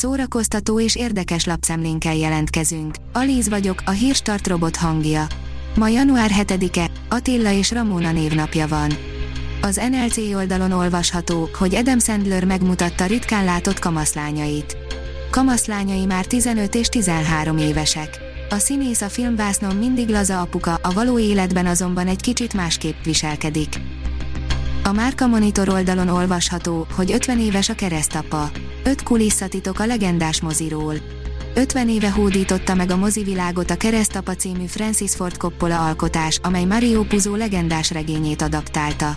szórakoztató és érdekes lapszemlénkkel jelentkezünk. Alíz vagyok, a hírstart robot hangja. Ma január 7-e, Attila és Ramona névnapja van. Az NLC oldalon olvasható, hogy Adam Sandler megmutatta ritkán látott kamaszlányait. Kamaszlányai már 15 és 13 évesek. A színész a filmvásznon mindig laza apuka, a való életben azonban egy kicsit másképp viselkedik. A Márka Monitor oldalon olvasható, hogy 50 éves a keresztapa. 5 kulisszatitok a legendás moziról. 50 éve hódította meg a mozivilágot a Keresztapa című Francis Ford Coppola alkotás, amely Mario Puzo legendás regényét adaptálta.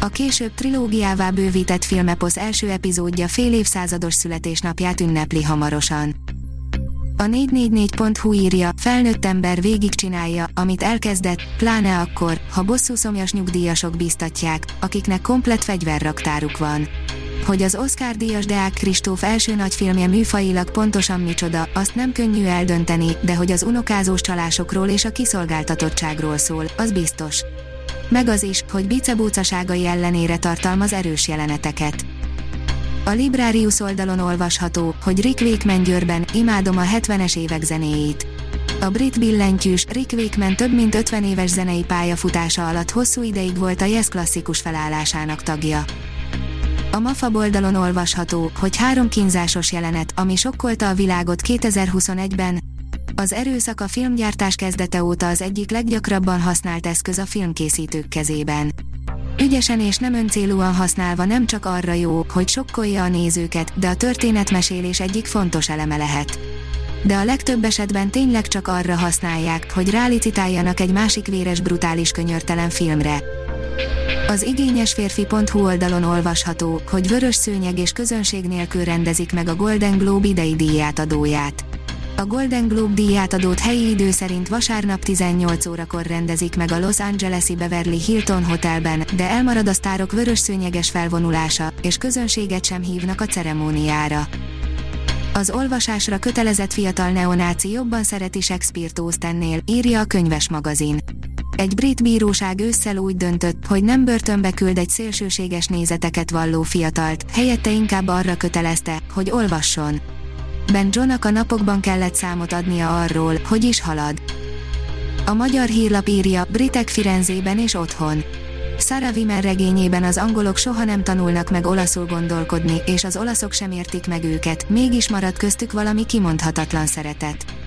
A később trilógiává bővített filmeposz első epizódja fél évszázados születésnapját ünnepli hamarosan. A 444.hu írja, felnőtt ember végigcsinálja, amit elkezdett, pláne akkor, ha bosszúszomjas nyugdíjasok biztatják, akiknek komplet fegyverraktáruk van. Hogy az Oscar díjas Deák Kristóf első nagyfilmje műfajilag pontosan micsoda, azt nem könnyű eldönteni, de hogy az unokázós csalásokról és a kiszolgáltatottságról szól, az biztos. Meg az is, hogy bicebúcaságai ellenére tartalmaz erős jeleneteket. A Librarius oldalon olvasható, hogy Rick Wakeman Győrben, imádom a 70-es évek zenéjét. A brit billentyűs Rick Wakeman több mint 50 éves zenei pályafutása alatt hosszú ideig volt a Yes klasszikus felállásának tagja. A MAFA oldalon olvasható, hogy három kínzásos jelenet, ami sokkolta a világot 2021-ben, az erőszak a filmgyártás kezdete óta az egyik leggyakrabban használt eszköz a filmkészítők kezében. Ügyesen és nem öncélúan használva nem csak arra jó, hogy sokkolja a nézőket, de a történetmesélés egyik fontos eleme lehet. De a legtöbb esetben tényleg csak arra használják, hogy rálicitáljanak egy másik véres brutális könyörtelen filmre. Az igényes férfi.hu oldalon olvasható, hogy vörös szőnyeg és közönség nélkül rendezik meg a Golden Globe idei díjátadóját. A Golden Globe díjátadót helyi idő szerint vasárnap 18 órakor rendezik meg a Los Angeles-i Beverly Hilton Hotelben, de elmarad a sztárok vörös szőnyeges felvonulása, és közönséget sem hívnak a ceremóniára. Az olvasásra kötelezett fiatal neonáci jobban szereti Shakespeare-t írja a könyves magazin. Egy brit bíróság ősszel úgy döntött, hogy nem börtönbe küld egy szélsőséges nézeteket valló fiatalt, helyette inkább arra kötelezte, hogy olvasson. Ben Johnnak a napokban kellett számot adnia arról, hogy is halad. A magyar hírlap írja, britek Firenzében és otthon. Sarah Wimmer regényében az angolok soha nem tanulnak meg olaszul gondolkodni, és az olaszok sem értik meg őket, mégis marad köztük valami kimondhatatlan szeretet.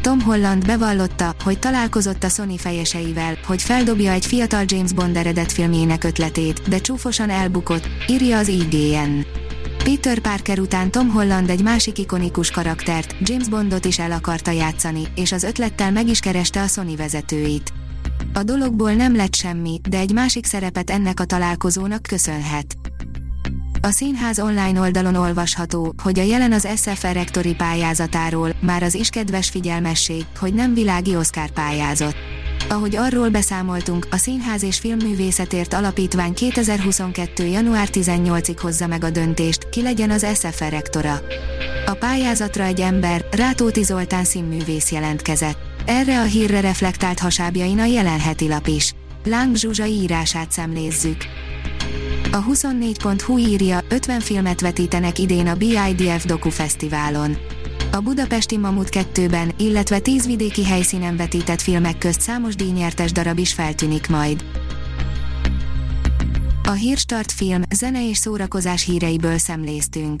Tom Holland bevallotta, hogy találkozott a Sony fejeseivel, hogy feldobja egy fiatal James Bond eredet filmjének ötletét, de csúfosan elbukott, írja az IGN. Peter Parker után Tom Holland egy másik ikonikus karaktert, James Bondot is el akarta játszani, és az ötlettel meg is kereste a Sony vezetőit. A dologból nem lett semmi, de egy másik szerepet ennek a találkozónak köszönhet. A színház online oldalon olvasható, hogy a jelen az SF rektori pályázatáról, már az is kedves figyelmesség, hogy nem világi Oscar pályázat. Ahogy arról beszámoltunk, a Színház és Filmművészetért Alapítvány 2022. január 18-ig hozza meg a döntést, ki legyen az SF rektora. A pályázatra egy ember, Rátóti Zoltán színművész jelentkezett. Erre a hírre reflektált hasábjain a jelenheti lap is. Láng Zsuzsa írását szemlézzük. A 24.hu írja, 50 filmet vetítenek idén a BIDF Doku Fesztiválon. A budapesti Mamut 2-ben, illetve 10 vidéki helyszínen vetített filmek közt számos díjnyertes darab is feltűnik majd. A Hírstart film, zene és szórakozás híreiből szemléztünk.